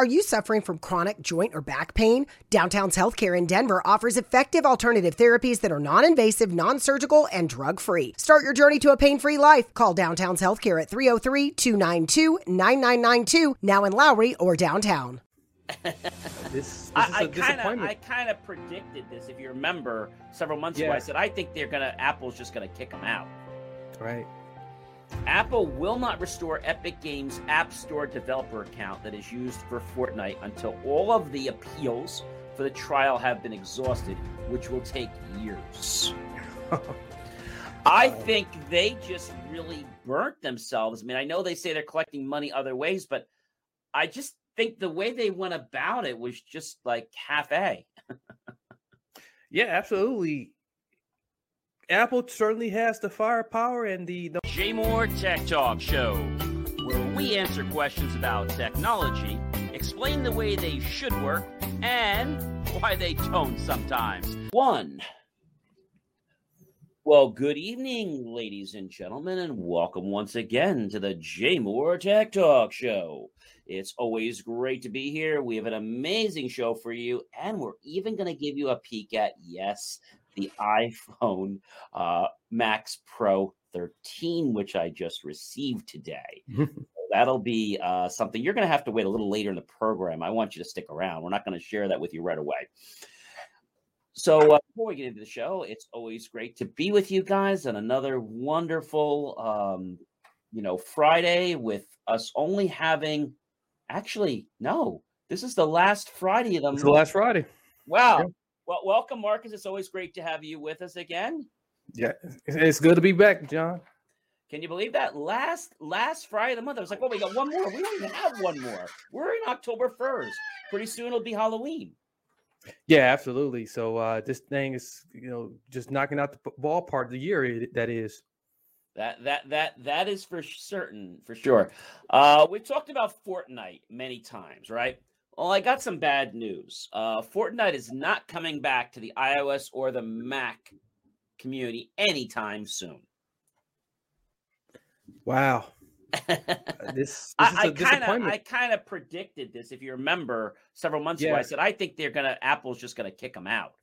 Are you suffering from chronic joint or back pain? Downtown's Healthcare in Denver offers effective alternative therapies that are non invasive, non surgical, and drug free. Start your journey to a pain free life. Call Downtown's Healthcare at 303 292 9992, now in Lowry or downtown. this, this I kind of I kind of predicted this. If you remember, several months yeah. ago, I said I think they're gonna Apple's just gonna kick them out. Right. Apple will not restore Epic Games App Store developer account that is used for Fortnite until all of the appeals for the trial have been exhausted, which will take years. I think they just really burnt themselves. I mean, I know they say they're collecting money other ways, but I just think the way they went about it was just like half a. yeah, absolutely. Apple certainly has the firepower and the, the JMOR Tech Talk Show, where we answer questions about technology, explain the way they should work, and why they don't sometimes. One. Well, good evening, ladies and gentlemen, and welcome once again to the JMOR Tech Talk Show. It's always great to be here. We have an amazing show for you, and we're even going to give you a peek at, yes, the iPhone uh, Max Pro 13, which I just received today. that'll be uh, something you're going to have to wait a little later in the program. I want you to stick around. We're not going to share that with you right away. So, uh, before we get into the show, it's always great to be with you guys on another wonderful, um, you know, Friday with us only having. Actually, no, this is the last Friday of the. It's the last Friday. Wow. Yeah. Well, welcome, Marcus. It's always great to have you with us again. Yeah, it's good to be back, John. Can you believe that? Last last Friday of the month, I was like, "Well, we got one more. We don't even have one more. We're in October first. Pretty soon it'll be Halloween." Yeah, absolutely. So uh, this thing is, you know, just knocking out the ballpark of the year. That is. That that that that is for certain, for sure. Uh, we've talked about Fortnite many times, right? Well, I got some bad news. Uh, Fortnite is not coming back to the iOS or the Mac community anytime soon. Wow. this, this I kind of I kind of predicted this. If you remember, several months yeah. ago, I said I think they're gonna Apple's just gonna kick them out.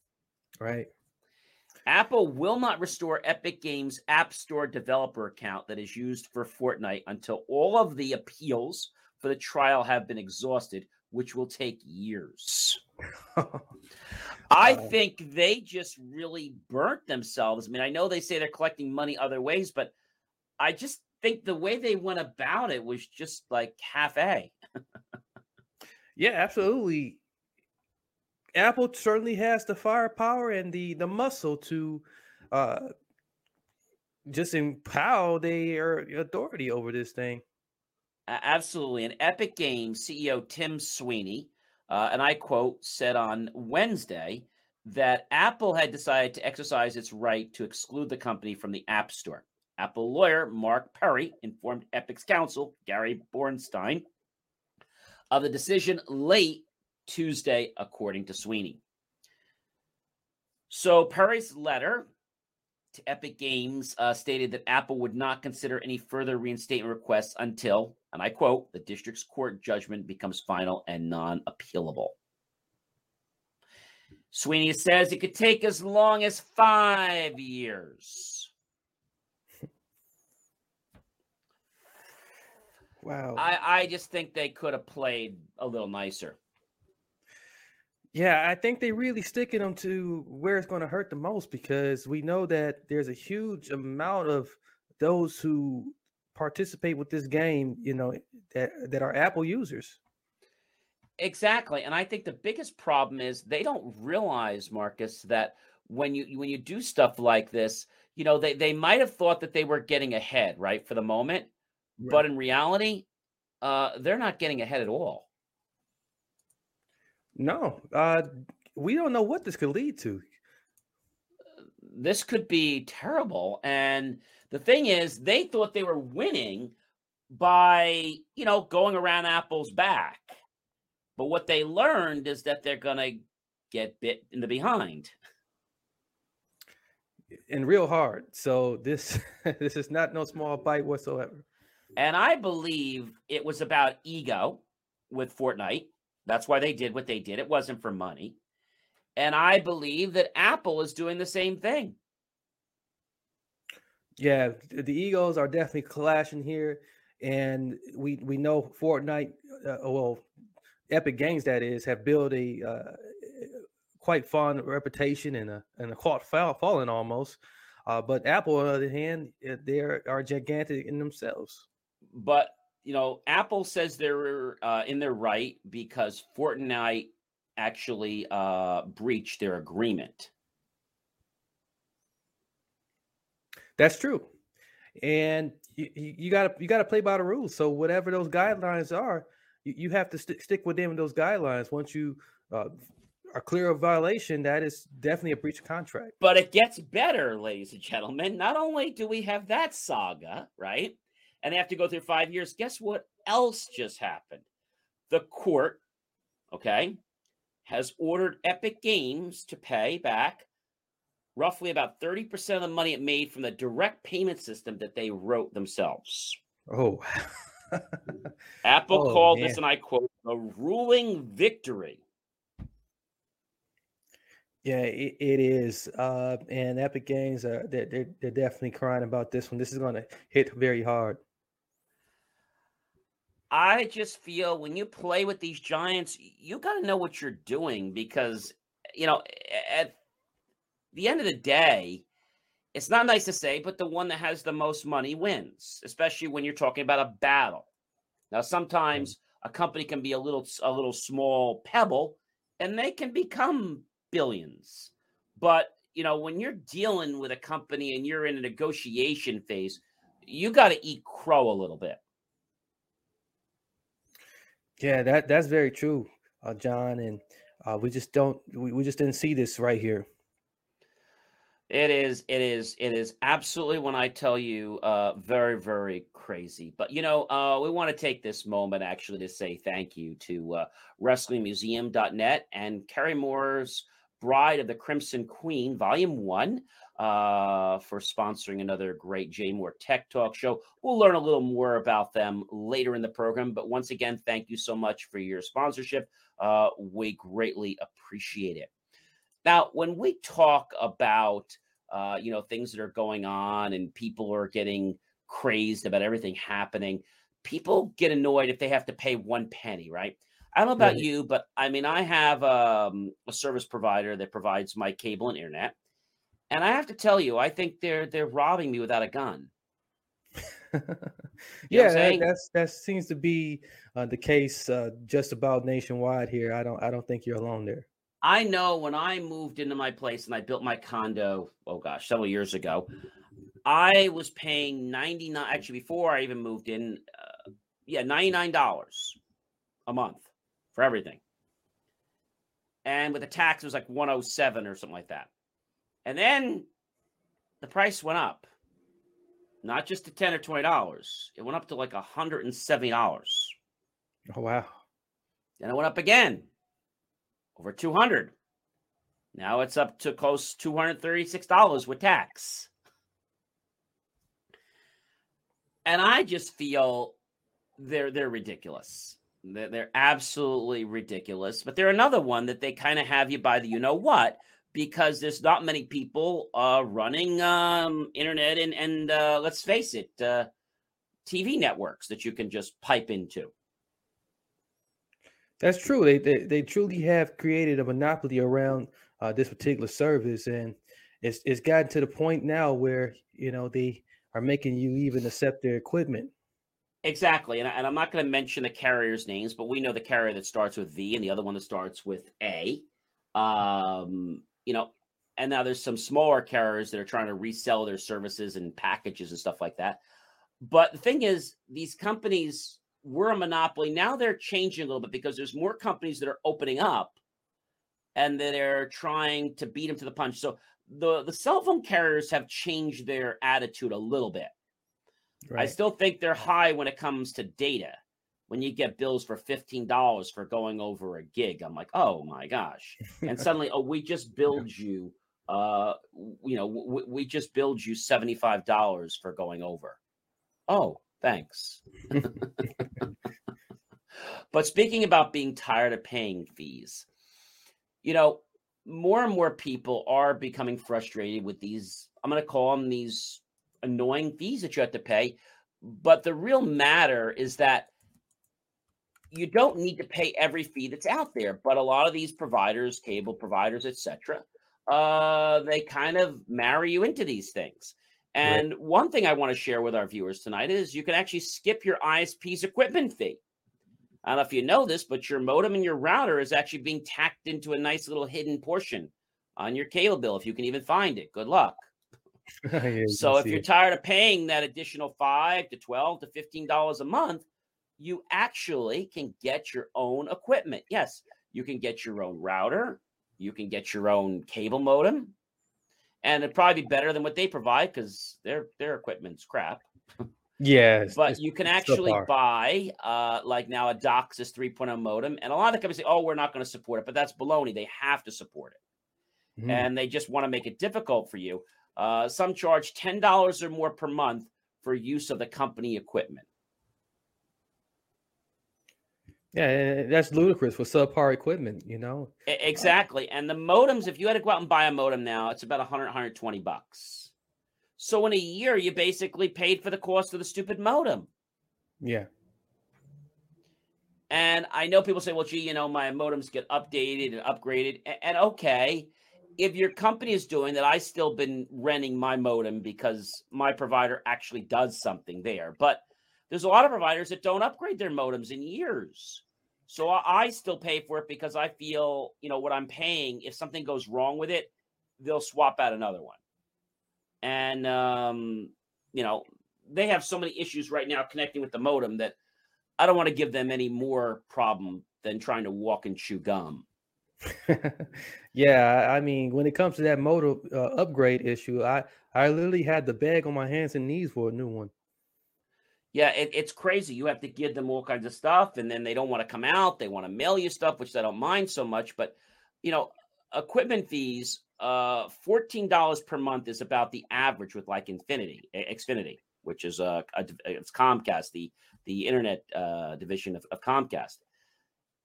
Right. Apple will not restore Epic Games App Store developer account that is used for Fortnite until all of the appeals for the trial have been exhausted, which will take years. I think they just really burnt themselves. I mean, I know they say they're collecting money other ways, but I just think the way they went about it was just like half a. yeah, absolutely. Apple certainly has the firepower and the the muscle to uh just empower their authority over this thing. Absolutely. And Epic Games CEO Tim Sweeney, uh, and I quote, said on Wednesday that Apple had decided to exercise its right to exclude the company from the App Store. Apple lawyer Mark Perry informed Epic's counsel, Gary Bornstein, of the decision late Tuesday, according to Sweeney. So Perry's letter to Epic Games uh, stated that Apple would not consider any further reinstatement requests until, and I quote, the district's court judgment becomes final and non appealable. Sweeney says it could take as long as five years. Wow. I, I just think they could have played a little nicer. Yeah, I think they really sticking them to where it's going to hurt the most because we know that there's a huge amount of those who participate with this game, you know, that that are Apple users. Exactly. And I think the biggest problem is they don't realize, Marcus, that when you when you do stuff like this, you know, they, they might have thought that they were getting ahead, right, for the moment. Right. But in reality, uh, they're not getting ahead at all. No, uh, we don't know what this could lead to. This could be terrible. And the thing is, they thought they were winning by, you know, going around Apple's back. But what they learned is that they're going to get bit in the behind. And real hard. So this this is not no small bite whatsoever. And I believe it was about ego with Fortnite That's why they did what they did. It wasn't for money. And I believe that Apple is doing the same thing. Yeah, the egos are definitely clashing here, and we we know Fortnite, uh, well, Epic Games that is, have built a uh, quite fond reputation and a and a caught falling almost. Uh, but Apple, on the other hand, eh, they are gigantic in themselves. But you know, Apple says they're uh, in their right because Fortnite actually uh, breached their agreement. That's true, and you you got to you got to play by the rules. So whatever those guidelines are, you, you have to st- stick with within those guidelines. Once you uh, are clear of violation, that is definitely a breach of contract. But it gets better, ladies and gentlemen. Not only do we have that saga, right? and they have to go through five years. Guess what else just happened? The court, okay, has ordered Epic Games to pay back roughly about 30% of the money it made from the direct payment system that they wrote themselves. Oh. Apple oh, called man. this, and I quote, a ruling victory. Yeah, it, it is. Uh, and Epic Games, are they're, they're, they're definitely crying about this one. This is going to hit very hard. I just feel when you play with these giants, you got to know what you're doing because, you know, at the end of the day, it's not nice to say, but the one that has the most money wins, especially when you're talking about a battle. Now, sometimes a company can be a little a little small pebble and they can become billions. But, you know, when you're dealing with a company and you're in a negotiation phase, you got to eat crow a little bit. Yeah, that that's very true, uh, John. And uh, we just don't we, we just didn't see this right here. It is, it is, it is absolutely when I tell you, uh, very, very crazy. But you know, uh, we want to take this moment actually to say thank you to uh, WrestlingMuseum.net and Kerry Moore's Bride of the Crimson Queen, Volume One uh, for sponsoring another great JMOR Tech Talk show. We'll learn a little more about them later in the program. But once again, thank you so much for your sponsorship. Uh, we greatly appreciate it. Now, when we talk about uh, you know things that are going on and people are getting crazed about everything happening, people get annoyed if they have to pay one penny, right? I don't know about right. you, but I mean, I have um, a service provider that provides my cable and internet and I have to tell you, I think they're they're robbing me without a gun. yeah, that, that's that seems to be uh, the case uh, just about nationwide here. I don't I don't think you're alone there. I know when I moved into my place and I built my condo, oh gosh, several years ago, I was paying 99 actually before I even moved in, uh, yeah, $99 a month for everything. And with the tax it was like 107 or something like that. And then the price went up, not just to 10 or $20. It went up to like $170. Oh, wow. Then it went up again, over 200 Now it's up to close $236 with tax. And I just feel they're they're ridiculous. They're, they're absolutely ridiculous. But they're another one that they kind of have you by the you know what, because there's not many people uh, running um, internet and, and uh, let's face it, uh, TV networks that you can just pipe into. That's true. They, they, they truly have created a monopoly around uh, this particular service, and it's it's gotten to the point now where you know they are making you even accept their equipment. Exactly, and, I, and I'm not going to mention the carriers' names, but we know the carrier that starts with V and the other one that starts with A. Um, you know, and now there's some smaller carriers that are trying to resell their services and packages and stuff like that. But the thing is, these companies were a monopoly. Now they're changing a little bit because there's more companies that are opening up and that are trying to beat them to the punch. So the, the cell phone carriers have changed their attitude a little bit. Right. I still think they're high when it comes to data when you get bills for $15 for going over a gig i'm like oh my gosh and suddenly oh we just billed you uh you know we, we just billed you $75 for going over oh thanks But speaking about being tired of paying fees, you know, more and more people are becoming frustrated with these. I'm going to call them these annoying fees that you have to pay. But the real matter is that you don't need to pay every fee that's out there. But a lot of these providers, cable providers, etc., uh, they kind of marry you into these things. And right. one thing I want to share with our viewers tonight is you can actually skip your ISP's equipment fee. I don't know if you know this, but your modem and your router is actually being tacked into a nice little hidden portion on your cable bill if you can even find it. Good luck. yeah, so if you're it. tired of paying that additional five to twelve to fifteen dollars a month, you actually can get your own equipment. Yes, you can get your own router, you can get your own cable modem, and it'd probably be better than what they provide because their their equipment's crap. Yeah, but you can actually buy, uh, like now a DOCSIS 3.0 modem, and a lot of the companies say, "Oh, we're not going to support it," but that's baloney. They have to support it, mm-hmm. and they just want to make it difficult for you. Uh, some charge ten dollars or more per month for use of the company equipment. Yeah, that's ludicrous with subpar equipment, you know. Uh, exactly. And the modems, if you had to go out and buy a modem now, it's about 100, 120 bucks. So in a year, you basically paid for the cost of the stupid modem. Yeah. And I know people say, well, gee, you know, my modems get updated and upgraded. And okay, if your company is doing that, I've still been renting my modem because my provider actually does something there. But there's a lot of providers that don't upgrade their modems in years. So I still pay for it because I feel, you know, what I'm paying, if something goes wrong with it, they'll swap out another one. And, um, you know, they have so many issues right now connecting with the modem that I don't want to give them any more problem than trying to walk and chew gum. yeah, I mean, when it comes to that modem uh, upgrade issue, I I literally had to beg on my hands and knees for a new one. Yeah, it, it's crazy. You have to give them all kinds of stuff, and then they don't want to come out. They want to mail you stuff, which I don't mind so much. But you know, equipment fees, uh, fourteen dollars per month is about the average with like Infinity, Xfinity, which is uh, a, it's Comcast, the the internet uh, division of, of Comcast.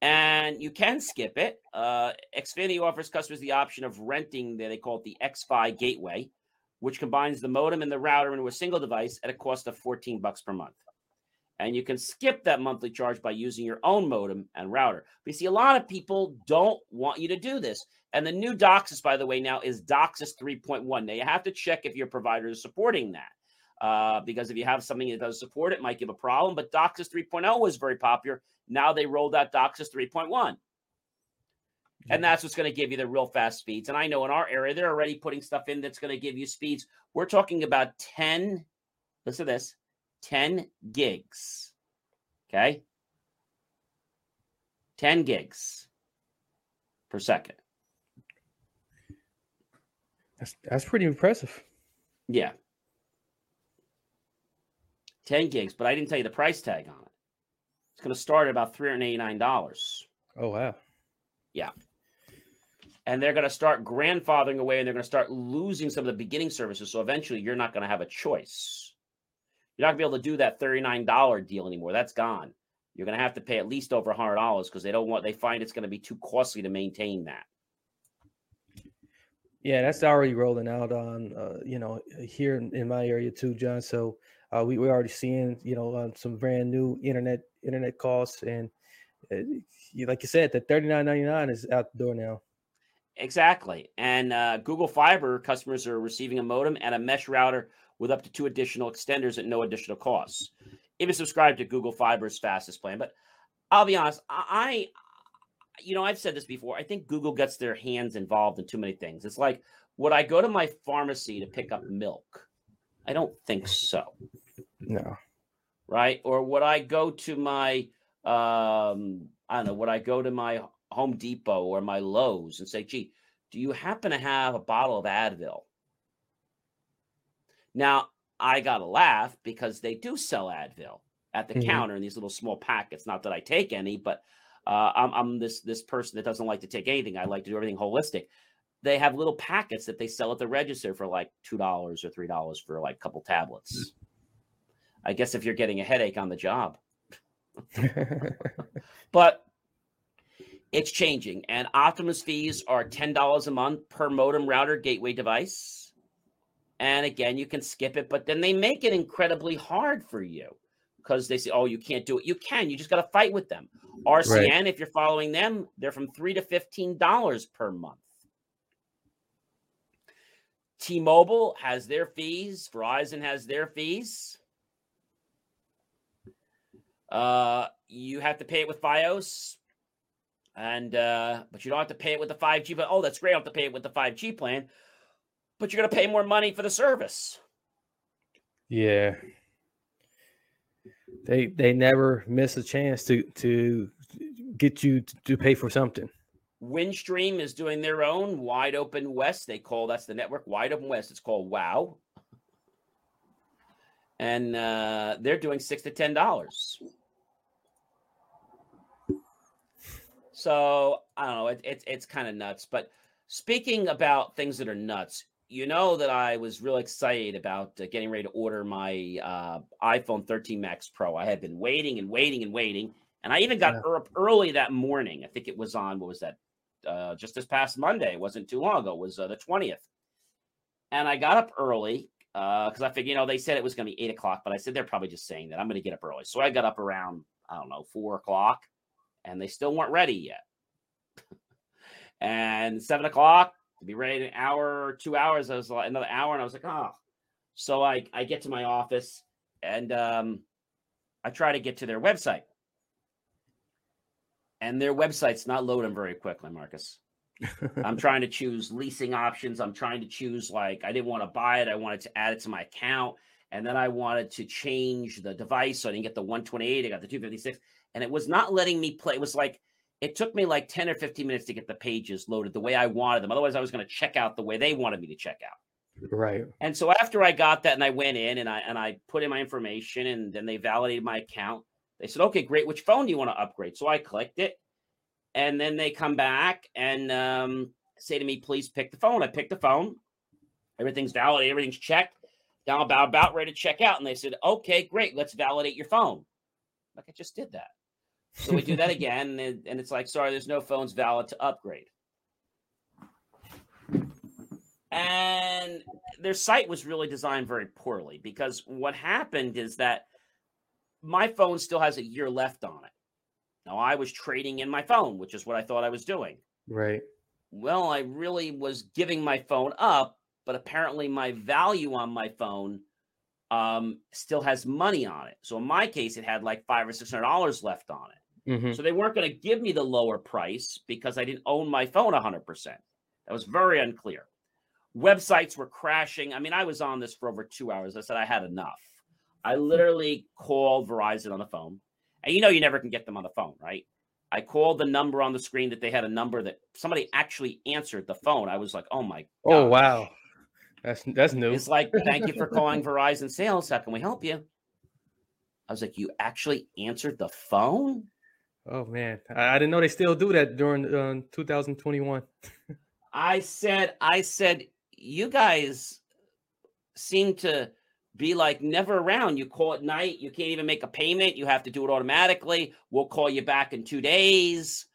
And you can skip it. Uh, Xfinity offers customers the option of renting, they call it the XFi Gateway, which combines the modem and the router into a single device at a cost of 14 bucks per month. And you can skip that monthly charge by using your own modem and router. But you see, a lot of people don't want you to do this. And the new DOCSIS, by the way, now is DOCSIS 3.1. Now you have to check if your provider is supporting that. Uh, because if you have something that does support it, it might give a problem. But DOCSIS 3.0 was very popular. Now they rolled out DOCSIS 3.1. And that's what's going to give you the real fast speeds. And I know in our area, they're already putting stuff in that's going to give you speeds. We're talking about 10, listen to this 10 gigs. Okay. 10 gigs per second. That's, that's pretty impressive. Yeah. 10 gigs, but I didn't tell you the price tag on it. It's going to start at about $389. Oh, wow. Yeah and they're going to start grandfathering away and they're going to start losing some of the beginning services. So eventually you're not going to have a choice. You're not going to be able to do that $39 deal anymore. That's gone. You're going to have to pay at least over $100 because they don't want, they find it's going to be too costly to maintain that. Yeah, that's already rolling out on, uh, you know, here in, my area too, John. So uh, we, we're already seeing, you know, um, some brand new internet internet costs. And uh, like you said, the $39.99 is out the door now. Exactly. And uh, Google Fiber customers are receiving a modem and a mesh router with up to two additional extenders at no additional cost. If you subscribe to Google Fiber's fastest plan, but I'll be honest, I, you know, I've said this before. I think Google gets their hands involved in too many things. It's like, would I go to my pharmacy to pick up milk? I don't think so. No. Right? Or would I go to my, um, I don't know, would I go to my Home Depot or my Lowe's and say, gee, do you happen to have a bottle of Advil? Now, I got to laugh because they do sell Advil at the mm-hmm. counter in these little small packets. Not that I take any, but uh, I'm, I'm, this this person that doesn't like to take anything. I like to do everything holistic. They have little packets that they sell at the register for like two dollars or three dollars for like a couple tablets. I guess if you're getting a headache on the job. But it's changing, and Optimum fees are ten dollars a month per modem, router, gateway device. And again, you can skip it, but then they make it incredibly hard for you because they say, "Oh, you can't do it." You can. You just got to fight with them. RCN, right. if you're following them, they're from three to fifteen dollars per month. T-Mobile has their fees. Verizon has their fees. Uh, you have to pay it with FiOS and uh, but you don't have to pay it with the 5G. But oh, that's great. I have to pay it with the 5G plan, but you're going to pay more money for the service. Yeah, they they never miss a chance to to get you to pay for something. Windstream is doing their own wide open west. They call that's the network wide open west. It's called WOW, and uh, they're doing six to ten dollars. So I don't know. It, it it's kind of nuts. But speaking about things that are nuts, you know that I was really excited about uh, getting ready to order my uh, iPhone 13 Max Pro. I had been waiting and waiting and waiting, and I even got yeah. up early that morning. I think it was on what was that? Uh, just this past Monday. It wasn't too long ago. It was uh, the 20th, and I got up early because uh, I figured, you know, they said it was going to be eight o'clock, but I said they're probably just saying that I'm going to get up early. So I got up around I don't know four o'clock and they still weren't ready yet. and seven o'clock to be ready in an hour two hours. I was like another hour, and I was like, oh. So I I get to my office and um, I try to get to their website, and their website's not loading very quickly, Marcus. I'm trying to choose leasing options. I'm trying to choose like I didn't want to buy it. I wanted to add it to my account. And then I wanted to change the device. So I didn't get the 128. I got the 256 and it was not letting me play. It was like it took me like 10 or 15 minutes to get the pages loaded the way I wanted them. Otherwise, I was going to check out the way they wanted me to check out. Right. And so after I got that and I went in and I and I put in my information and then they validated my account. They said, "Okay, great. Which phone do you want to upgrade?" So I clicked it, and then they come back and um, say to me, "Please pick the phone." I picked the phone. Everything's validated. Everything's checked. Now about, about ready to check out, and they said, "Okay, great. Let's validate your phone." Like I just did that. So we do that again, and, and it's like, sorry, there's no phones valid to upgrade. And their site was really designed very poorly because what happened is that my phone still has a year left on it. Now I was trading in my phone, which is what I thought I was doing. Right. Well, I really was giving my phone up, but apparently my value on my phone um, still has money on it. So in my case, it had like five or six hundred dollars left on it. Mm-hmm. So they weren't going to give me the lower price because I didn't own my phone 100%. That was very unclear. Websites were crashing. I mean, I was on this for over two hours. I said I had enough. I literally called Verizon on the phone. And you know, you never can get them on the phone, right? I called the number on the screen that they had a number that somebody actually answered the phone. I was like, oh my Oh, wow. That's that's new. It's like, thank you for calling Verizon Sales. How can we help you? I was like, you actually answered the phone? Oh man, I, I didn't know they still do that during uh, 2021. I said, I said, you guys seem to be like never around. You call at night, you can't even make a payment. You have to do it automatically. We'll call you back in two days.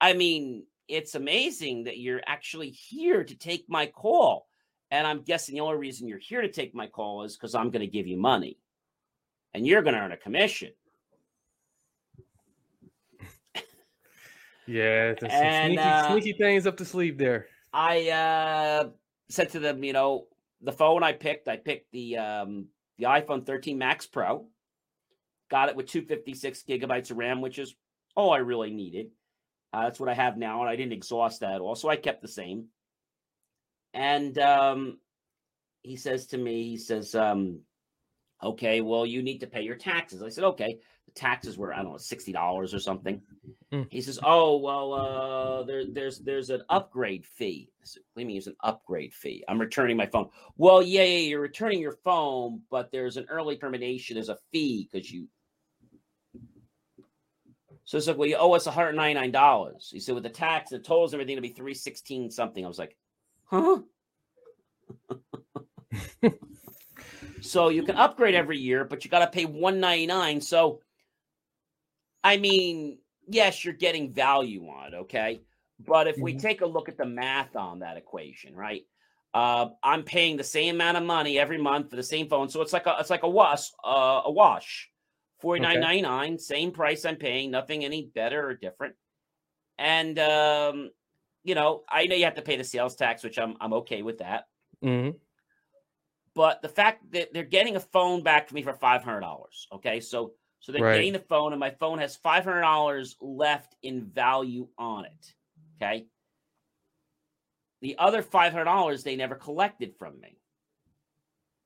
I mean, it's amazing that you're actually here to take my call. And I'm guessing the only reason you're here to take my call is because I'm going to give you money and you're going to earn a commission. Yeah, and, some sneaky, uh, sneaky things up the sleeve there. I uh, said to them, you know, the phone I picked, I picked the um, the iPhone 13 Max Pro. Got it with 256 gigabytes of RAM, which is all I really needed. Uh, that's what I have now, and I didn't exhaust that at all, so I kept the same. And um, he says to me, he says, um, "Okay, well, you need to pay your taxes." I said, "Okay." The taxes were I don't know sixty dollars or something. Mm. He says, "Oh well, uh, there, there's there's an upgrade fee." I said, "What do you mean? An upgrade fee? I'm returning my phone." Well, yeah, yeah, you're returning your phone, but there's an early termination. There's a fee because you. So it's like, well, you owe us 199 dollars. He said, with the tax, the tolls, and everything, it'll be 316 something. I was like, huh. so you can upgrade every year, but you got to pay 199. So, I mean, yes, you're getting value on it, okay? But if we Mhm. take a look at the math on that equation, right? Uh, I'm paying the same amount of money every month for the same phone, so it's like a it's like a wash, uh, a wash, forty nine ninety nine, same price I'm paying, nothing any better or different. And um, you know, I know you have to pay the sales tax, which I'm I'm okay with that. Mhm. But the fact that they're getting a phone back for me for five hundred dollars, okay, so so they're Right. getting the phone, and my phone has five hundred dollars left in value on it. Okay. The other five hundred dollars they never collected from me.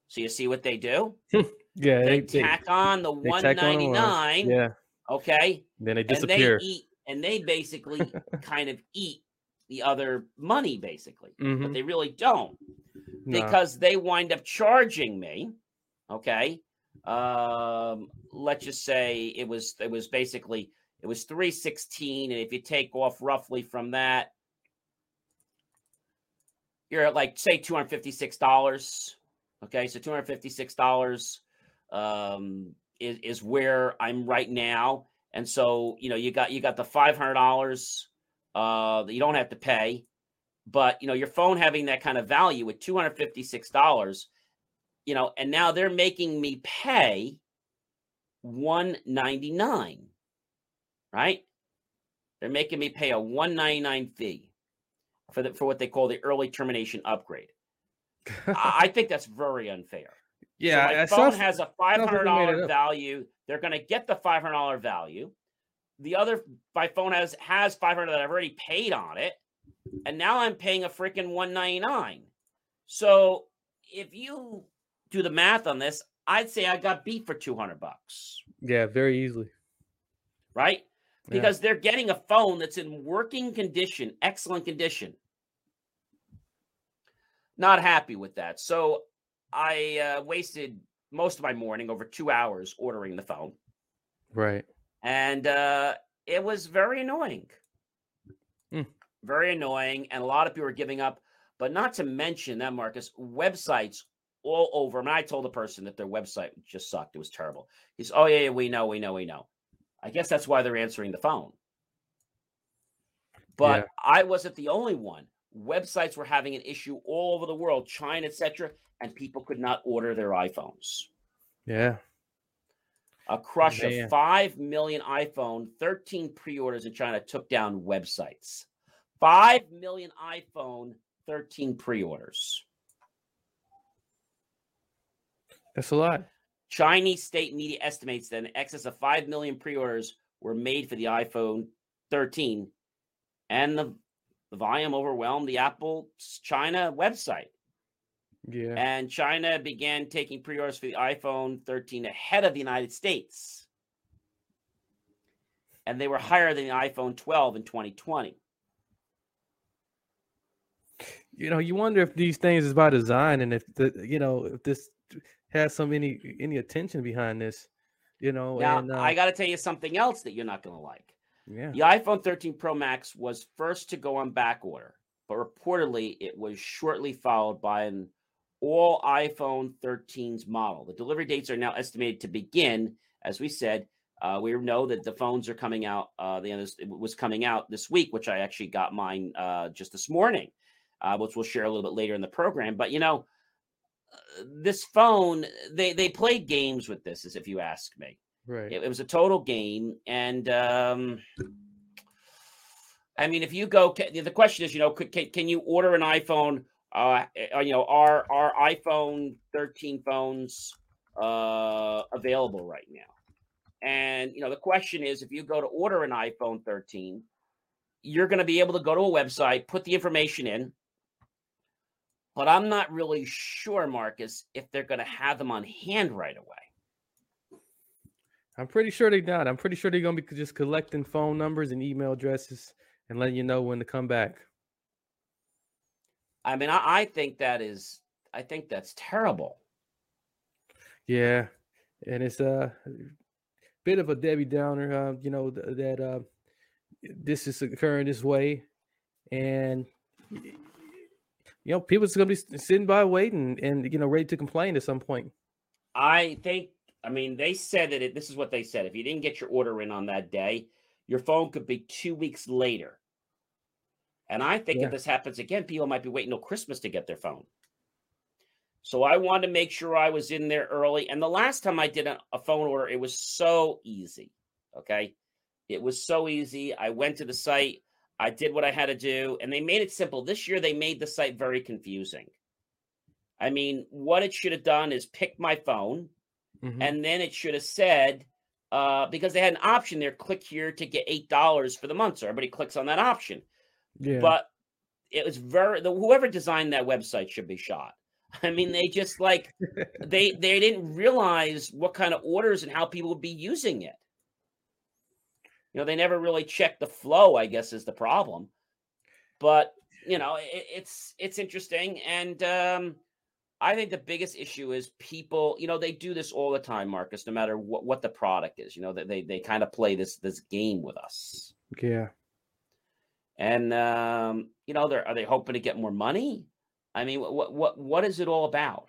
So you see what they do? Yeah, They they, they, tack on the they one on the ninety ones. nine. Yeah, Okay. then they And disappear. they eat and they basically kind of eat the other money, basically. But Mhm. they really don't. Nah. because they wind up charging me okay um let's just say it was it was basically it was 316 and if you take off roughly from that you're at like say $256 okay so $256 um is, is where i'm right now. And so you know you got you got the $500 uh that you don't have to pay but you know your phone having that kind of value with $256 you know and now they're making me pay 199 right? They're making me pay a 199 fee for the, for what they call the early termination upgrade. I, think that's very unfair. Yeah, so my phone sounds- has a like they made it $500 value. They're going to get the $500 value. The other my phone has has 500 that i've already paid on it and now I'm paying a freaking 199. So if you do the math on this, I'd say I got beat for 200 bucks, yeah, very easily. right? Yeah. Because they're getting a phone that's in working condition, excellent condition. Not happy with that. So I uh, wasted most of my morning over two hours ordering the phone. Right. and uh, it was very annoying. Hmm. Very annoying, and a lot of people are giving up. But not to mention that, Marcus, websites all over. I mean, I told the person that their website just sucked. It was terrible. He's, oh yeah, yeah, we know, we know, we know. I guess that's why they're answering the phone. But Yeah. I wasn't the only one. Websites were having an issue all over the world, China, etc., and people could not order their iPhones. Yeah. A crush Man. of 5 million iPhone 13 pre orders in China took down websites. 5 million iPhone 13 pre orders. That's a lot. Chinese state media estimates that in excess of 5 million pre orders were made for the iPhone 13, and the, the volume overwhelmed the Apple China website. Yeah. And China began taking pre orders for the iPhone 13 ahead of the United States. And they were higher than the iPhone 12 in 2020. you know, you wonder if these things is by design and if the you know if this has some any any attention behind this, you know. Now, and uh, I got to tell you something else that you're not going to like. yeah, The iPhone 13 Pro Max was first to go on back order, but reportedly it was shortly followed by an all iPhone 13's model. The delivery dates are now estimated to begin, as we said. Uh, we know that the phones are coming out. Uh, the end it was coming out this week, which I actually got mine uh, just this morning, uh, which we'll share a little bit later in the program. But you know, this phone they they played games with this, as if you ask me. right. It, it was a total game, and um, I mean, if you go, the question is, you know, could, can, can you order an iPhone? Uh, uh, you know, are are iPhone 13 phones uh, available right now? And you know, the question is, if you go to order an iPhone 13, you're going to be able to go to a website, put the information in. But I'm not really sure, Marcus, if they're going to have them on hand right away. I'm pretty sure they're not. I'm pretty sure they're gonna be just collecting phone numbers and email addresses and letting you know when to come back. I mean, I, I think that is, I think that's terrible. Yeah, and it's a bit of a Debbie Downer. Uh, you know th- that uh, this is occurring this way, and you know people's gonna be sitting by waiting and you know ready to complain at some point. I think, I mean, they said that it, this is what they said. If you didn't get your order in on that day, your phone could be two weeks later. And I think Yeah. if this happens again, people might be waiting till Christmas to get their phone. So I wanted to make sure I was in there early. And the last time I did a, a phone order, it was so easy. Okay. It was so easy. I went to the site, I did what I had to do, and they made it simple. This year, they made the site very confusing. I mean, what it should have done is pick my phone, Mhm. and then it should have said, uh, because they had an option there, click here to get eight dollars for the month. So everybody clicks on that option. yeah. But it was very the whoever designed that website should be shot. I mean, they just like they they didn't realize what kind of orders and how people would be using it. You know, they never really checked the flow. I guess is the problem. But you know, it, it's it's interesting, and um, I think the biggest issue is people. You know, they do this all the time, Marcus. No matter what what the product is, you know, that they they kind of play this this game with us. yeah. And um, you know, they're are they hoping to get more money? I mean, what what what is it all about?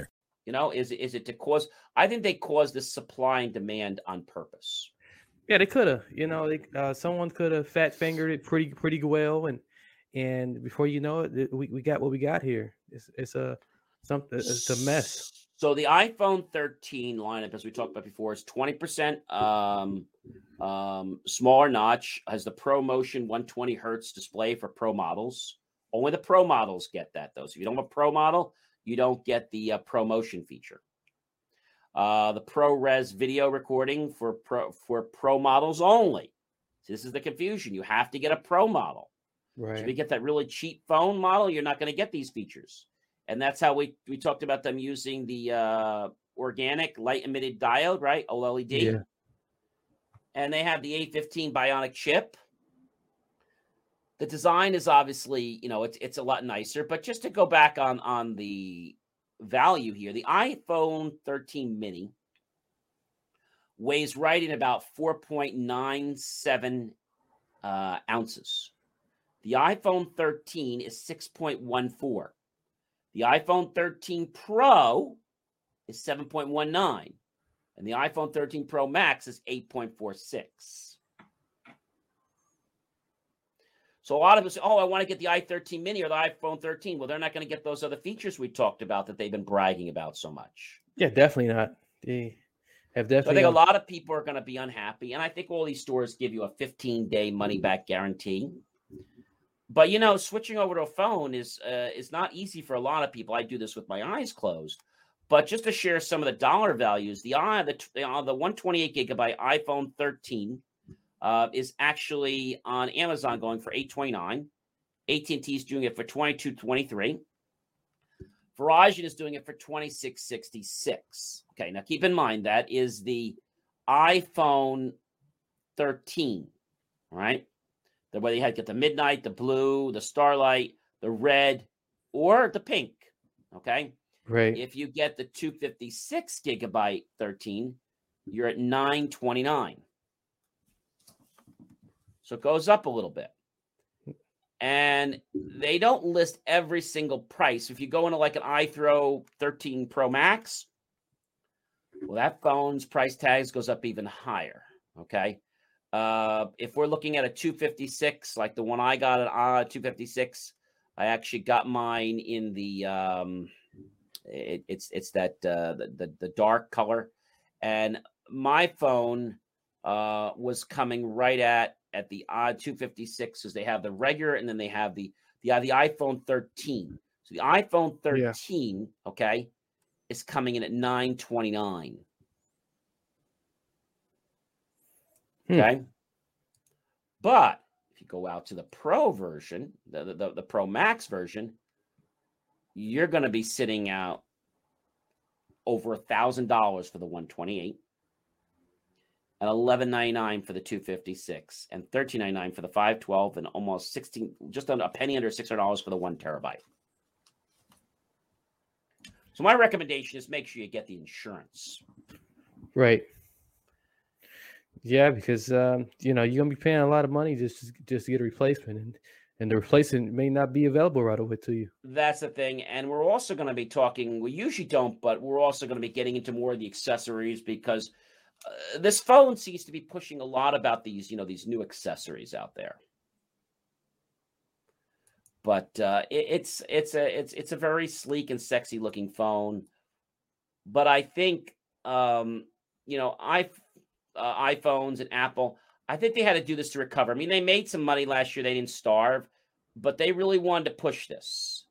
You know, is is it to cause? I think they caused this supply and demand on purpose. Yeah, they could have. You know, they, uh, someone could have fat fingered it pretty pretty well, and and before you know it, we, we got what we got here. It's it's a something. It's a mess. So the iPhone 13 lineup, as we talked about before, is 20% um, um, smaller notch, has the Pro Motion 120 hertz display for Pro models. Only the Pro models get that, though. So if you don't have a Pro model, you don't get the uh, Pro Motion feature. Uh, the ProRes video recording for pro for Pro models only. So this is the confusion. You have to get a Pro model. So if you get that really cheap phone model, you're not going to get these features. And that's how we we talked about them using the uh, organic light emitted diode, right? OLED. Yeah. And they have the A15 bionic chip. The design is obviously, you know, it's it's a lot nicer, but just to go back on on the value here, the iPhone 13 mini weighs right in about 4.97 uh, ounces. The iPhone 13 is 6.14. The iPhone 13 Pro is 7.19. And the iPhone 13 Pro Max is 8.46. So a lot of us, say, oh, I want to get the i13 mini or the iPhone 13. Well, they're not going to get those other features we talked about that they've been bragging about so much. Yeah, definitely not. They have So I definitely. think a lot of people are going to be unhappy. And I think all these stores give you a 15 day money back guarantee. But you know, switching over to a phone is uh, is not easy for a lot of people. I do this with my eyes closed. But just to share some of the dollar values, the i the uh, the 128 gigabyte iPhone 13 uh, is actually on Amazon going for 829. AT&T is doing it for 2223. Verizon is doing it for 2666. Okay, now keep in mind that is the iPhone 13, right? The way they had get the midnight, the blue, the starlight, the red, or the pink. Okay. right. If you get the 256 gigabyte 13, you're at 929. So it goes up a little bit. And they don't list every single price. If you go into like an iPhone 13 Pro Max, well, that phone's price tags goes up even higher. Okay. Uh, if we're looking at a 256, like the one I got at uh, 256, I actually got mine in the um, it, it's it's that uh, the, the the dark color, and my phone uh, was coming right at at the odd 256 because they have the regular and then they have the the uh, the iPhone 13. So the iPhone Yeah. 13, okay, is coming in at 929. Hmm. Okay. But if you go out to the Pro version, the, the, the Pro Max version, you're going to be sitting out over a thousand dollars for the 128 and 11.99 for the 256 and 13.99 for the 512 and almost 16 just a penny under $600 for the 1 terabyte so my recommendation is make sure you get the insurance right yeah because um, you know you're gonna be paying a lot of money just just to get a replacement and and the replacement may not be available right away to you. That's the thing. And we're also going to be talking, we usually don't, but we're also going to be getting into more of the accessories because uh, this phone seems to be pushing a lot about these, you know, these new accessories out there. But uh, it, it's it's a it's it's a very sleek and sexy looking phone. But I think um, you know, i uh, iPhones and Apple, I think they had to do this to recover. I mean, they made some money last year. They didn't starve, but they really wanted to push this.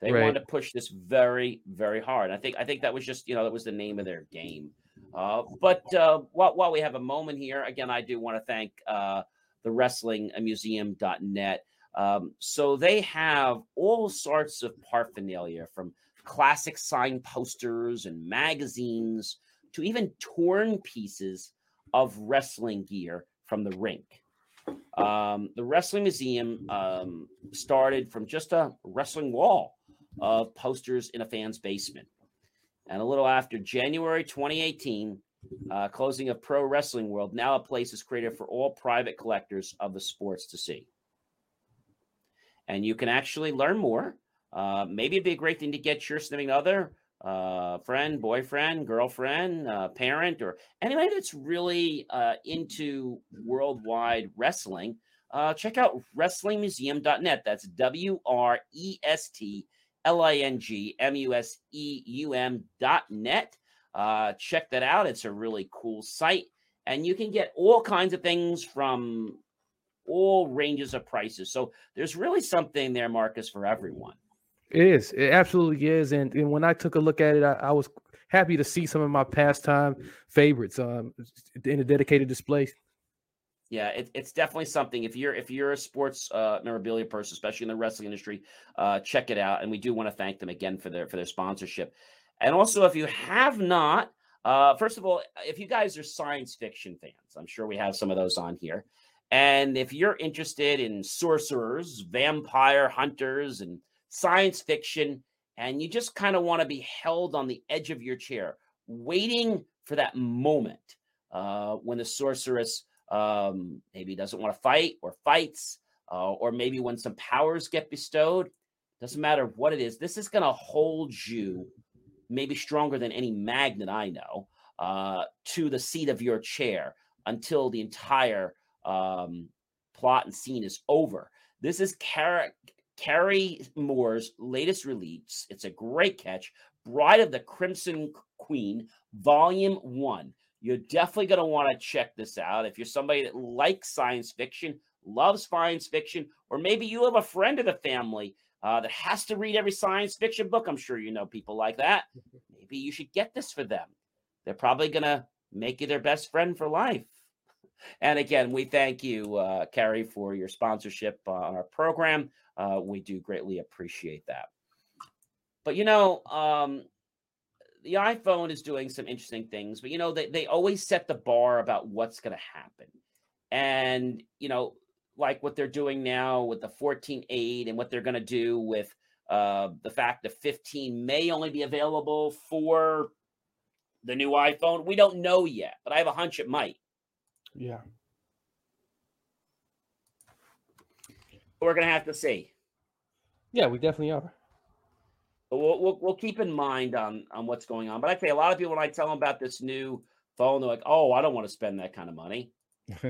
They right. wanted to push this very, very hard. I think I think that was just you know that was the name of their game. Uh, but uh, while, while we have a moment here, again, I do want to thank uh, the WrestlingMuseum.net. Um, so they have all sorts of paraphernalia from classic signed posters and magazines to even torn pieces of wrestling gear from the rink. Um, the Wrestling Museum um, started from just a wrestling wall of posters in a fan's basement. And a little after January 2018, uh, closing of Pro Wrestling World, now a place is created for all private collectors of the sports to see. And you can actually learn more. Uh, maybe it'd be a great thing to get your significant other uh, friend, boyfriend, girlfriend, uh, parent, or anybody that's really uh, into worldwide wrestling, uh, check out WrestlingMuseum.net. That's W R E S T L I N G M U S E U M.net. Uh, check that out. It's a really cool site. And you can get all kinds of things from all ranges of prices. So there's really something there, Marcus, for everyone. It is. It absolutely is. And, and when I took a look at it, I, I was happy to see some of my pastime favorites um, in a dedicated display. Yeah, it, it's definitely something. If you're if you're a sports uh, memorabilia person, especially in the wrestling industry, uh, check it out. And we do want to thank them again for their for their sponsorship. And also, if you have not, uh, first of all, if you guys are science fiction fans, I'm sure we have some of those on here. And if you're interested in sorcerers, vampire hunters, and science fiction, and you just kind of want to be held on the edge of your chair, waiting for that moment uh, when the sorceress um, maybe doesn't want to fight or fights, uh, or maybe when some powers get bestowed. Doesn't matter what it is, this is going to hold you maybe stronger than any magnet I know uh, to the seat of your chair until the entire um, plot and scene is over. This is char- Carrie Moore's latest release. It's a great catch. Bride of the Crimson Queen, Volume One. You're definitely going to want to check this out. If you're somebody that likes science fiction, loves science fiction, or maybe you have a friend of the family uh, that has to read every science fiction book. I'm sure you know people like that. Maybe you should get this for them. They're probably going to make you their best friend for life. And again, we thank you, uh, Carrie, for your sponsorship on our program. Uh, we do greatly appreciate that. But you know, um, the iPhone is doing some interesting things, but you know, they, they always set the bar about what's going to happen. And, you know, like what they're doing now with the 14.8 and what they're going to do with uh, the fact that 15 may only be available for the new iPhone. We don't know yet, but I have a hunch it might. Yeah. We're going to have to see. Yeah, we definitely are. But we'll, we'll, we'll keep in mind on, on what's going on. But I say a lot of people, when I tell them about this new phone, they're like, oh, I don't want to spend that kind of money.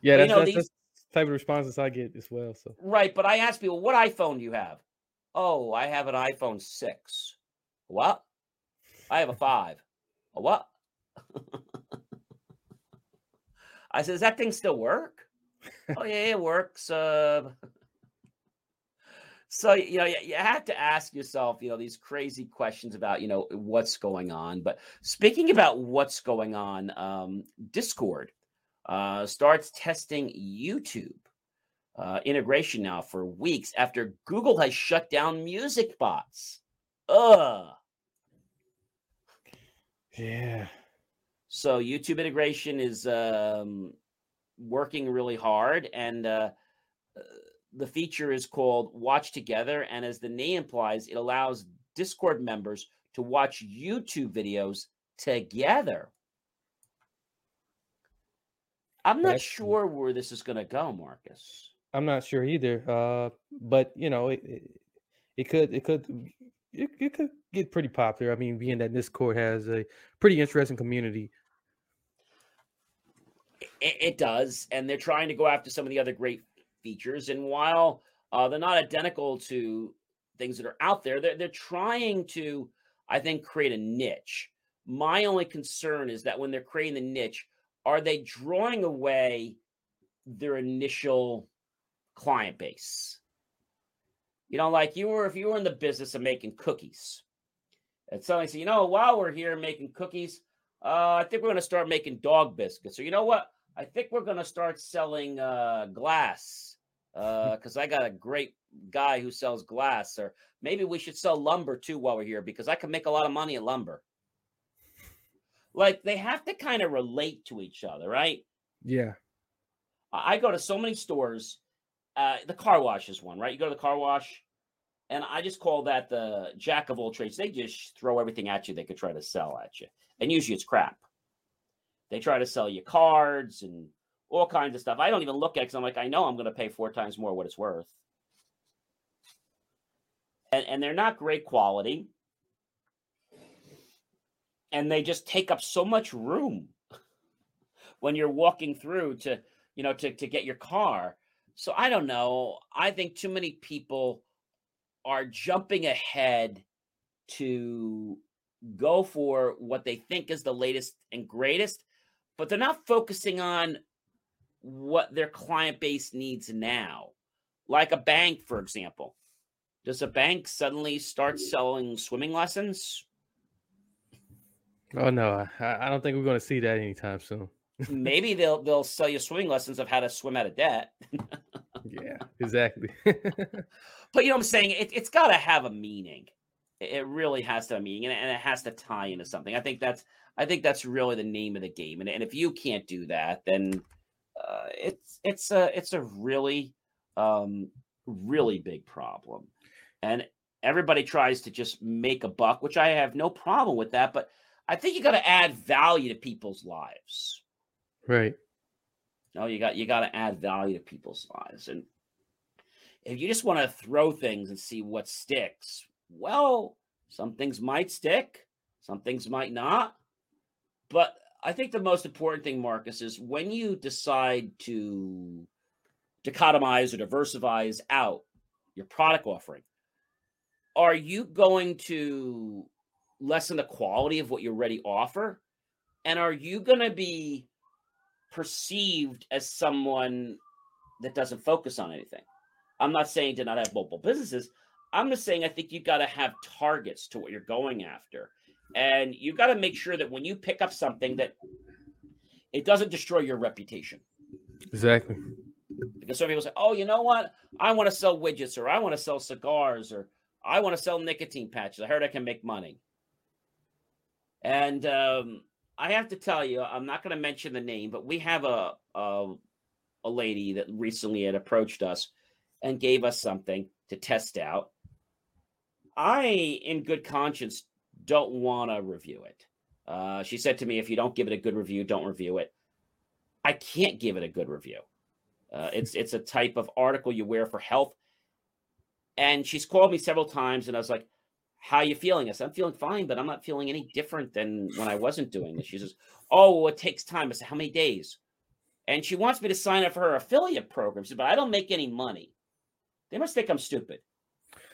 yeah, that's, know, that's, these, that's type of responses I get as well. So Right. But I ask people, what iPhone do you have? Oh, I have an iPhone 6. What? I have a 5. A what? I said, does that thing still work? oh yeah, it works. Uh, so you know, you, you have to ask yourself, you know, these crazy questions about you know what's going on. But speaking about what's going on, um, Discord uh, starts testing YouTube uh, integration now for weeks after Google has shut down music bots. Ugh. Yeah. So YouTube integration is um, working really hard, and uh, uh, the feature is called Watch Together. And as the name implies, it allows Discord members to watch YouTube videos together. I'm not That's- sure where this is going to go, Marcus. I'm not sure either. Uh, but you know, it, it, it could it could it, it could get pretty popular. I mean, being that Discord has a pretty interesting community. It, it does, and they're trying to go after some of the other great features. And while uh, they're not identical to things that are out there, they're, they're trying to, I think, create a niche. My only concern is that when they're creating the niche, are they drawing away their initial client base? You know, like you were, if you were in the business of making cookies, and somebody say, you know, while we're here making cookies, uh, I think we're going to start making dog biscuits. Or you know what? I think we're going to start selling uh, glass because I got a great guy who sells glass. Or maybe we should sell lumber too while we're here because I can make a lot of money at lumber. Like they have to kind of relate to each other, right? Yeah. I I go to so many stores. Uh, the car wash is one, right? You go to the car wash, and I just call that the jack of all trades. They just throw everything at you they could try to sell at you, and usually it's crap. They try to sell you cards and all kinds of stuff. I don't even look at because I'm like, I know I'm going to pay four times more what it's worth, and and they're not great quality, and they just take up so much room when you're walking through to you know to to get your car. So I don't know. I think too many people are jumping ahead to go for what they think is the latest and greatest, but they're not focusing on what their client base needs now. Like a bank, for example. Does a bank suddenly start selling swimming lessons? Oh no, I, I don't think we're going to see that anytime soon. Maybe they'll they'll sell you swimming lessons of how to swim out of debt. yeah, exactly. But you know what I'm saying? It, it's got to have a meaning. It, it really has to have a meaning, and, and it has to tie into something. I think that's I think that's really the name of the game. And, and if you can't do that, then uh, it's it's a it's a really um, really big problem. And everybody tries to just make a buck, which I have no problem with that. But I think you got to add value to people's lives. right. No, you got you got to add value to people's lives, and if you just want to throw things and see what sticks, well, some things might stick, some things might not. But I think the most important thing, Marcus, is when you decide to dichotomize or diversify out your product offering, are you going to lessen the quality of what you already offer? And are you going to be perceived as someone that doesn't focus on anything. I'm not saying to not have multiple businesses. I'm just saying I think you've got to have targets to what you're going after. And you got to make sure that when you pick up something that it doesn't destroy your reputation. Exactly. Because some people say, "Oh, you know what? I want to sell widgets or I want to sell cigars or I want to sell nicotine patches. I heard I can make money." And um, I have to tell you, I'm not going to mention the name, but we have a, a a lady that recently had approached us and gave us something to test out. I, in good conscience, don't want to review it. Uh, she said to me, "If you don't give it a good review, don't review it." I can't give it a good review. Uh, it's it's a type of article you wear for health. And she's called me several times, and I was like, "How you feeling?" I said, "I'm feeling fine, but I'm not feeling any different than when I wasn't doing this." She says, "Oh, well, it takes time." I said, "How many days?" And she wants me to sign up for her affiliate program. She said, "But I don't make any money." They must think I'm stupid.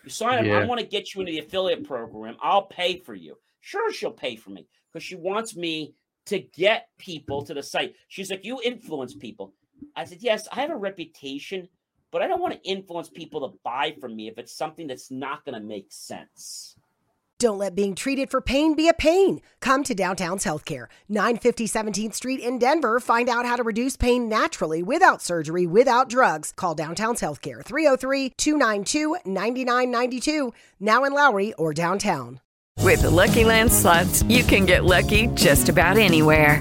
You sign up. I want to get you into the affiliate program. I'll pay for you. Sure, she'll pay for me because she wants me to get people to the site. She's like, "You influence people." I said, "Yes, I have a reputation, but I don't want to influence people to buy from me if it's something that's not going to make sense." Don't let being treated for pain be a pain. Come to Downtown's Healthcare, 950 17th Street in Denver. Find out how to reduce pain naturally without surgery, without drugs. Call Downtown's Healthcare, 303 292 9992, now in Lowry or downtown. With the Lucky Land slots, you can get lucky just about anywhere.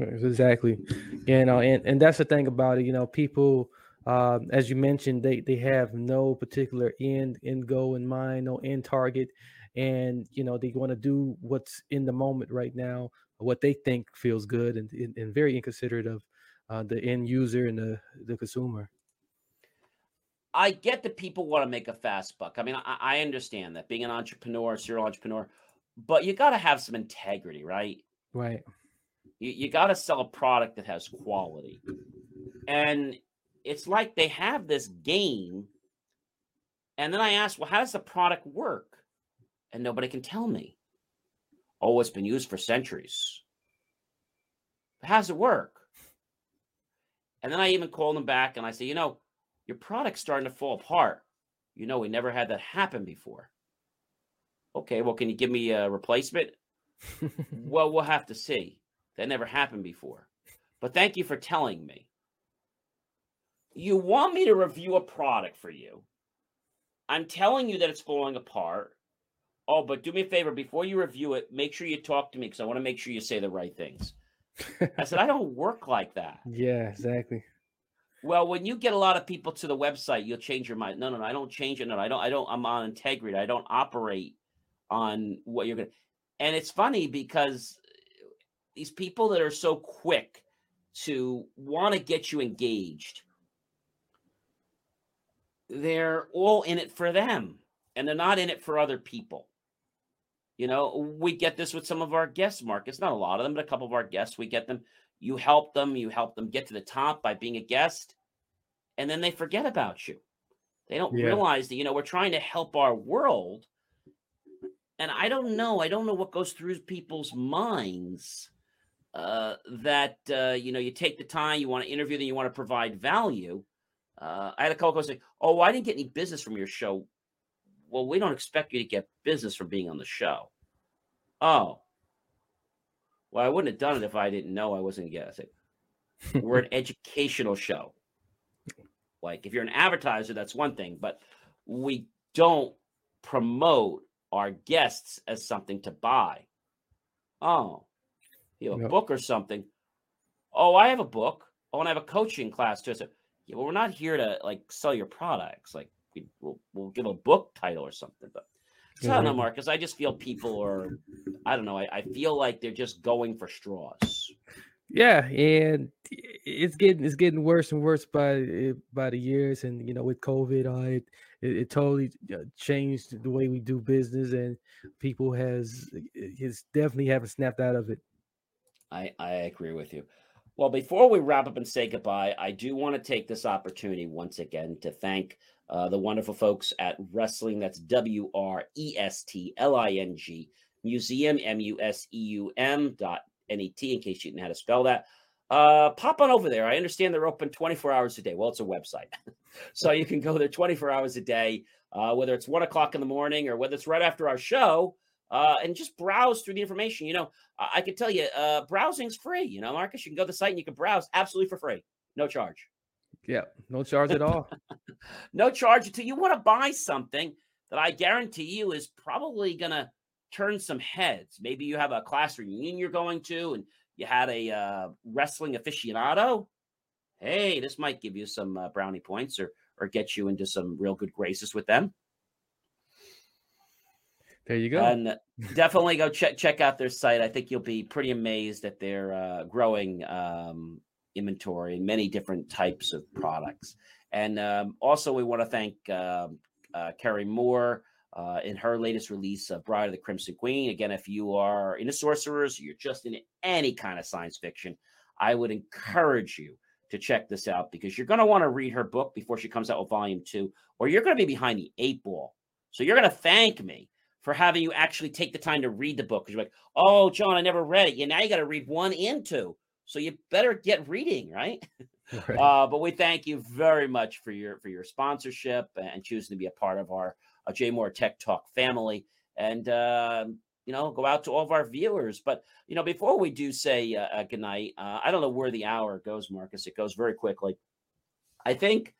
Exactly. You know, and, and that's the thing about it. You know, people, uh, as you mentioned, they, they have no particular end, end goal in mind, no end target. And, you know, they want to do what's in the moment right now, what they think feels good, and, and, and very inconsiderate of uh, the end user and the, the consumer. I get that people want to make a fast buck. I mean, I, I understand that being an entrepreneur, serial entrepreneur, but you got to have some integrity, right? Right. You, you got to sell a product that has quality. And it's like they have this game. And then I ask, well, how does the product work? And nobody can tell me. Oh, it's been used for centuries. How does it work? And then I even call them back and I say, you know, your product's starting to fall apart. You know, we never had that happen before. Okay, well, can you give me a replacement? well, we'll have to see. That never happened before. But thank you for telling me. You want me to review a product for you. I'm telling you that it's falling apart. Oh, but do me a favor before you review it, make sure you talk to me because I want to make sure you say the right things. I said, I don't work like that. Yeah, exactly. Well, when you get a lot of people to the website, you'll change your mind. No, no, no, I don't change it. No, I don't. I don't. I'm on integrity. I don't operate on what you're gonna. And it's funny because these people that are so quick to want to get you engaged, they're all in it for them, and they're not in it for other people. You know, we get this with some of our guests, Marcus. Not a lot of them, but a couple of our guests. We get them you help them, you help them get to the top by being a guest, and then they forget about you. They don't yeah. realize that, you know, we're trying to help our world. And I don't know, I don't know what goes through people's minds uh, that, uh, you know, you take the time, you want to interview them, you want to provide value. Uh, I had a couple say, Oh, I didn't get any business from your show. Well, we don't expect you to get business from being on the show. Oh, well, I wouldn't have done it if I didn't know I wasn't going to get it. We're an educational show. Like if you're an advertiser, that's one thing, but we don't promote our guests as something to buy. Oh, you have a book or something. Oh, I have a book. Oh, and I have a coaching class too. So, yeah, well, we're not here to like sell your products. Like we, will we'll give a book title or something, but I don't know, Marcus. I just feel people are, I don't know. I, I feel like they're just going for straws. Yeah, and it's getting it's getting worse and worse by by the years, and you know with COVID, uh, it, it, it totally uh, changed the way we do business, and people has is definitely haven't snapped out of it. I I agree with you. Well, before we wrap up and say goodbye, I do want to take this opportunity once again to thank uh, the wonderful folks at Wrestling. That's W R E S T L I N G Museum, M U S E U M dot N E T, in case you didn't know how to spell that. Uh, pop on over there. I understand they're open 24 hours a day. Well, it's a website. so you can go there 24 hours a day, uh, whether it's one o'clock in the morning or whether it's right after our show. Uh, and just browse through the information. You know, I, I can tell you, uh, browsing's free. You know, Marcus, you can go to the site and you can browse absolutely for free, no charge. Yeah, no charge at all. no charge until you want to buy something that I guarantee you is probably going to turn some heads. Maybe you have a class reunion you're going to and you had a uh, wrestling aficionado. Hey, this might give you some uh, brownie points or or get you into some real good graces with them. There you go. And definitely go check check out their site. I think you'll be pretty amazed at their uh, growing um, inventory and many different types of products. And um, also, we want to thank uh, uh, Kerry Moore uh, in her latest release, uh, Bride of the Crimson Queen. Again, if you are into sorcerers, you're just in any kind of science fiction, I would encourage you to check this out because you're going to want to read her book before she comes out with volume two, or you're going to be behind the eight ball. So you're going to thank me for having you actually take the time to read the book because you're like, oh, John, I never read it. Yeah, now you got to read one and two. So you better get reading, right? right. Uh, but we thank you very much for your for your sponsorship and choosing to be a part of our uh, JMOR Tech Talk family. And uh, you know, go out to all of our viewers. But you know, before we do say uh, uh, good night, uh, I don't know where the hour goes, Marcus. It goes very quickly. I think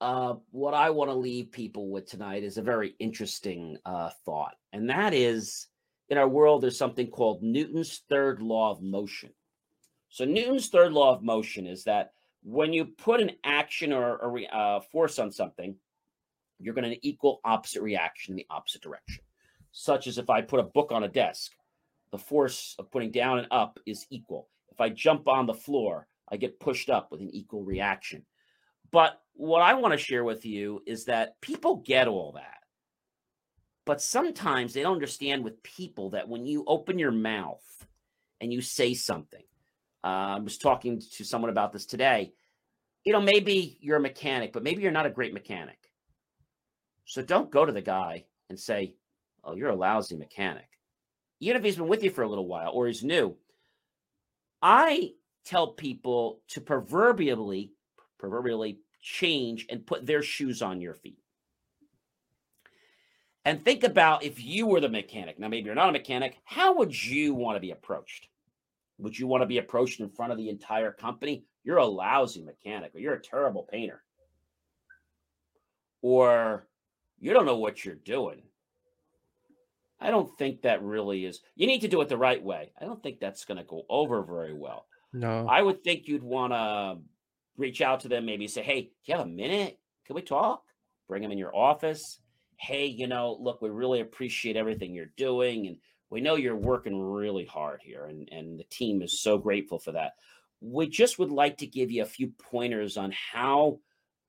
uh, what I want to leave people with tonight is a very interesting uh, thought, and that is, in our world, there's something called Newton's third law of motion. So Newton's third law of motion is that when you put an action or a uh, force on something, you're going to equal opposite reaction in the opposite direction such as if I put a book on a desk, the force of putting down and up is equal. If I jump on the floor, I get pushed up with an equal reaction. But what I want to share with you is that people get all that. But sometimes they don't understand with people that when you open your mouth and you say something, uh, I was talking to someone about this today. You know, maybe you're a mechanic, but maybe you're not a great mechanic. So don't go to the guy and say, oh, you're a lousy mechanic. Even if he's been with you for a little while or he's new. I tell people to proverbially, proverbially change and put their shoes on your feet. And think about if you were the mechanic. Now, maybe you're not a mechanic. How would you want to be approached? Would you want to be approached in front of the entire company? You're a lousy mechanic, or you're a terrible painter, or you don't know what you're doing. I don't think that really is. You need to do it the right way. I don't think that's going to go over very well. No. I would think you'd want to reach out to them, maybe say, Hey, do you have a minute? Can we talk? Bring them in your office. Hey, you know, look, we really appreciate everything you're doing. And we know you're working really hard here. And, and the team is so grateful for that. We just would like to give you a few pointers on how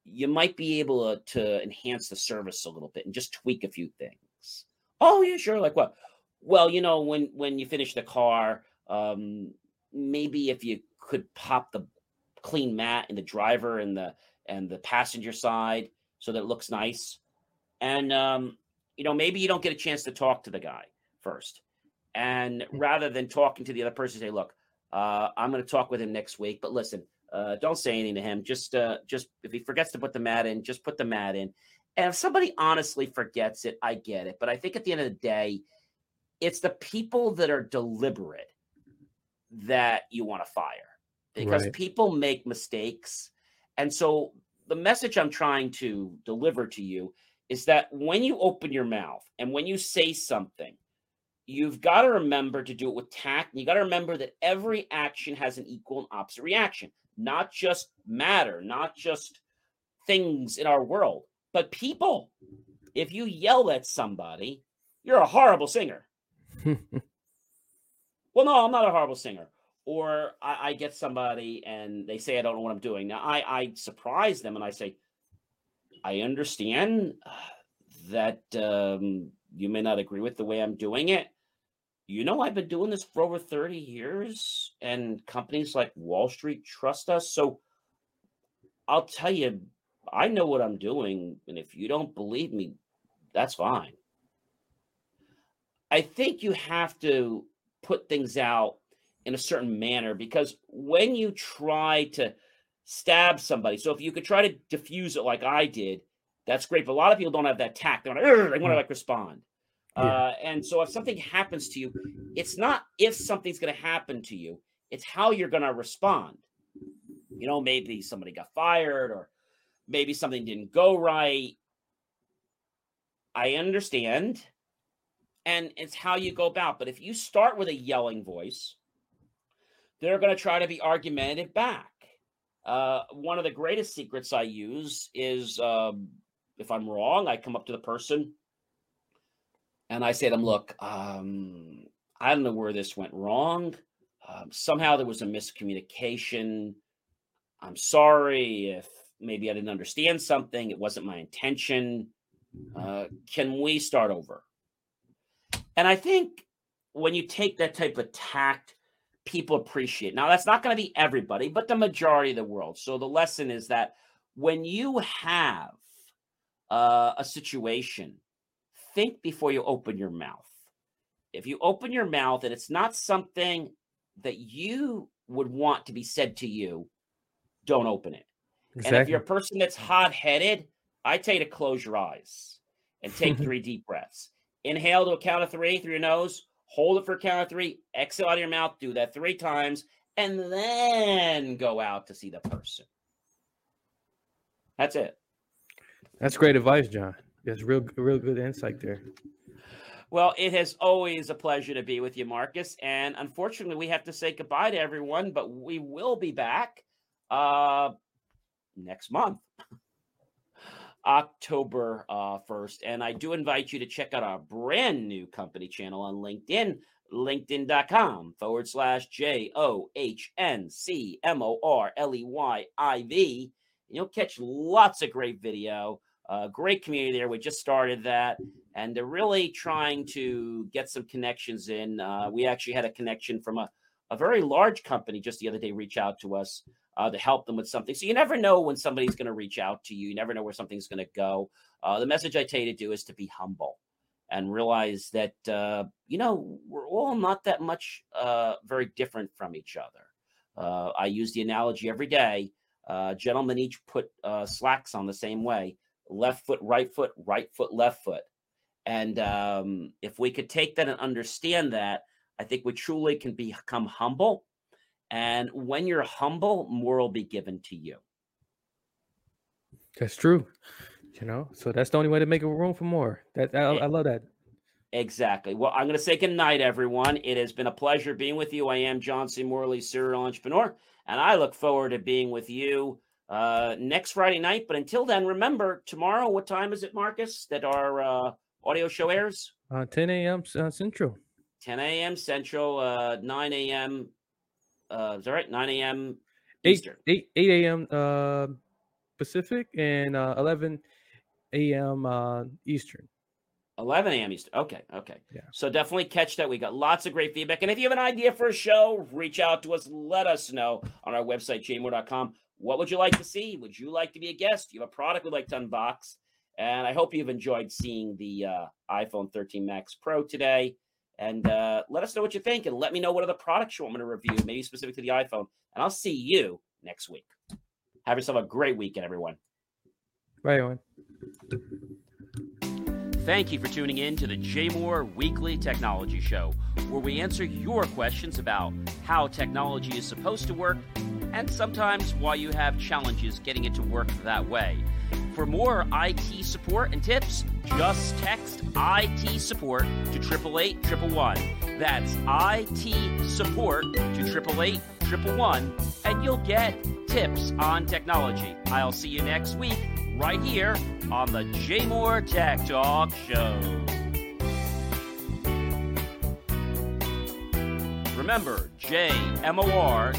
you might be able to, enhance the service a little bit and just tweak a few things. Oh yeah, sure. Like what? Well, you know, when when you finish the car, um, maybe if you could pop the clean mat in the driver and the and the passenger side so that it looks nice. And um, you know, maybe you don't get a chance to talk to the guy first. And rather than talking to the other person, say, look, uh, I'm going to talk with him next week. But listen, uh, don't say anything to him. Just, uh, just if he forgets to put the mat in, just put the mat in. And if somebody honestly forgets it, I get it. But I think at the end of the day, it's the people that are deliberate that you want to fire because right. people make mistakes. And so the message I'm trying to deliver to you is that when you open your mouth and when you say something, you've got to remember to do it with tact. And you got to remember that every action has an equal and opposite reaction, not just matter, not just things in our world. But people, if you yell at somebody, you're a horrible singer. well, no, I'm not a horrible singer. Or I, I, get somebody and they say I don't know what I'm doing. Now I, I surprise them and I say, I understand uh, that um, you may not agree with the way I'm doing it. You know, I've been doing this for over 30 years, and companies like Wall Street trust us. So I'll tell you I know what I'm doing. And if you don't believe me, that's fine. I think you have to put things out in a certain manner because when you try to stab somebody, so if you could try to diffuse it like I did, that's great. But a lot of people don't have that tact. They want to, they want to like respond. Yeah. Uh, and so if something happens to you, it's not if something's going to happen to you, it's how you're going to respond. You know, maybe somebody got fired or maybe something didn't go right. I understand. And it's how you go about. But if you start with a yelling voice, they're going to try to be argumentative back. Uh, one of the greatest secrets I use is um, if I'm wrong, I come up to the person and I say to them, Look, um, I don't know where this went wrong. Um, somehow there was a miscommunication. I'm sorry if maybe I didn't understand something. It wasn't my intention. Uh, can we start over? And I think when you take that type of tact, people appreciate. Now, that's not going to be everybody, but the majority of the world. So the lesson is that when you have uh, a situation, think before you open your mouth. If you open your mouth and it's not something that you would want to be said to you, don't open it. Exactly. And if you're a person that's hot headed, I tell you to close your eyes and take three deep breaths. Inhale to a count of three through your nose, hold it for count of three, exhale out of your mouth, do that three times, and then go out to see the person. That's it. That's great advice, John. That's real, real good insight there. Well, it has always a pleasure to be with you, Marcus. And unfortunately, we have to say goodbye to everyone, but we will be back uh, next month. October uh, 1st. And I do invite you to check out our brand new company channel on LinkedIn, linkedin.com forward slash J O H N C M O R L E Y I V. You'll catch lots of great video, uh, great community there. We just started that. And they're really trying to get some connections in. Uh, we actually had a connection from a, a very large company just the other day reach out to us uh, to help them with something. So you never know when somebody's going to reach out to you. You never know where something's going to go. Uh, the message I tell you to do is to be humble and realize that uh, you know we're all not that much uh, very different from each other. Uh, I use the analogy every day. Uh, gentlemen each put slacks on the same way: left foot, right foot, right foot, left foot. And um, if we could take that and understand that, I think we truly can become humble and when you're humble, more will be given to you. That's true. You know, so that's the only way to make a room for more. That I, I love that. Exactly. Well, I'm going to say good night, everyone. It has been a pleasure being with you. I am John C. Morley, serial entrepreneur, and I look forward to being with you uh, next Friday night. But until then, remember tomorrow. What time is it, Marcus? That our uh, audio show airs? Uh, 10 a.m. Uh, Central. 10 a.m. Central. Uh, 9 a.m uh, is that right? 9 a.m. 8, 8, 8 a.m. Uh, Pacific and uh, 11 a.m. Uh, Eastern. 11 a.m. Eastern. Okay. Okay. Yeah. So definitely catch that. We got lots of great feedback. And if you have an idea for a show, reach out to us. Let us know on our website, jmor.com. What would you like to see? Would you like to be a guest? You have a product we'd like to unbox? And I hope you've enjoyed seeing the uh, iPhone 13 Max Pro today and uh, let us know what you think and let me know what other products you want me to review, maybe specific to the iPhone. And I'll see you next week. Have yourself a great weekend, everyone. Bye, everyone. Thank you for tuning in to the JMOR Weekly Technology Show, where we answer your questions about how technology is supposed to work and sometimes why you have challenges getting it to work that way. For more IT support and tips, just text IT support to 888 That's IT support to 888 and you'll get tips on technology. I'll see you next week right here on the JMOR Tech Talk Show. Remember, jmor.com.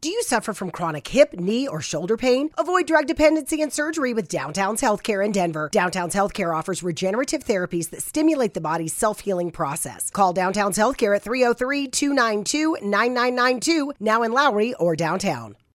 Do you suffer from chronic hip, knee, or shoulder pain? Avoid drug dependency and surgery with Downtown's Healthcare in Denver. Downtown's Healthcare offers regenerative therapies that stimulate the body's self healing process. Call Downtown's Healthcare at 303 292 9992, now in Lowry or downtown.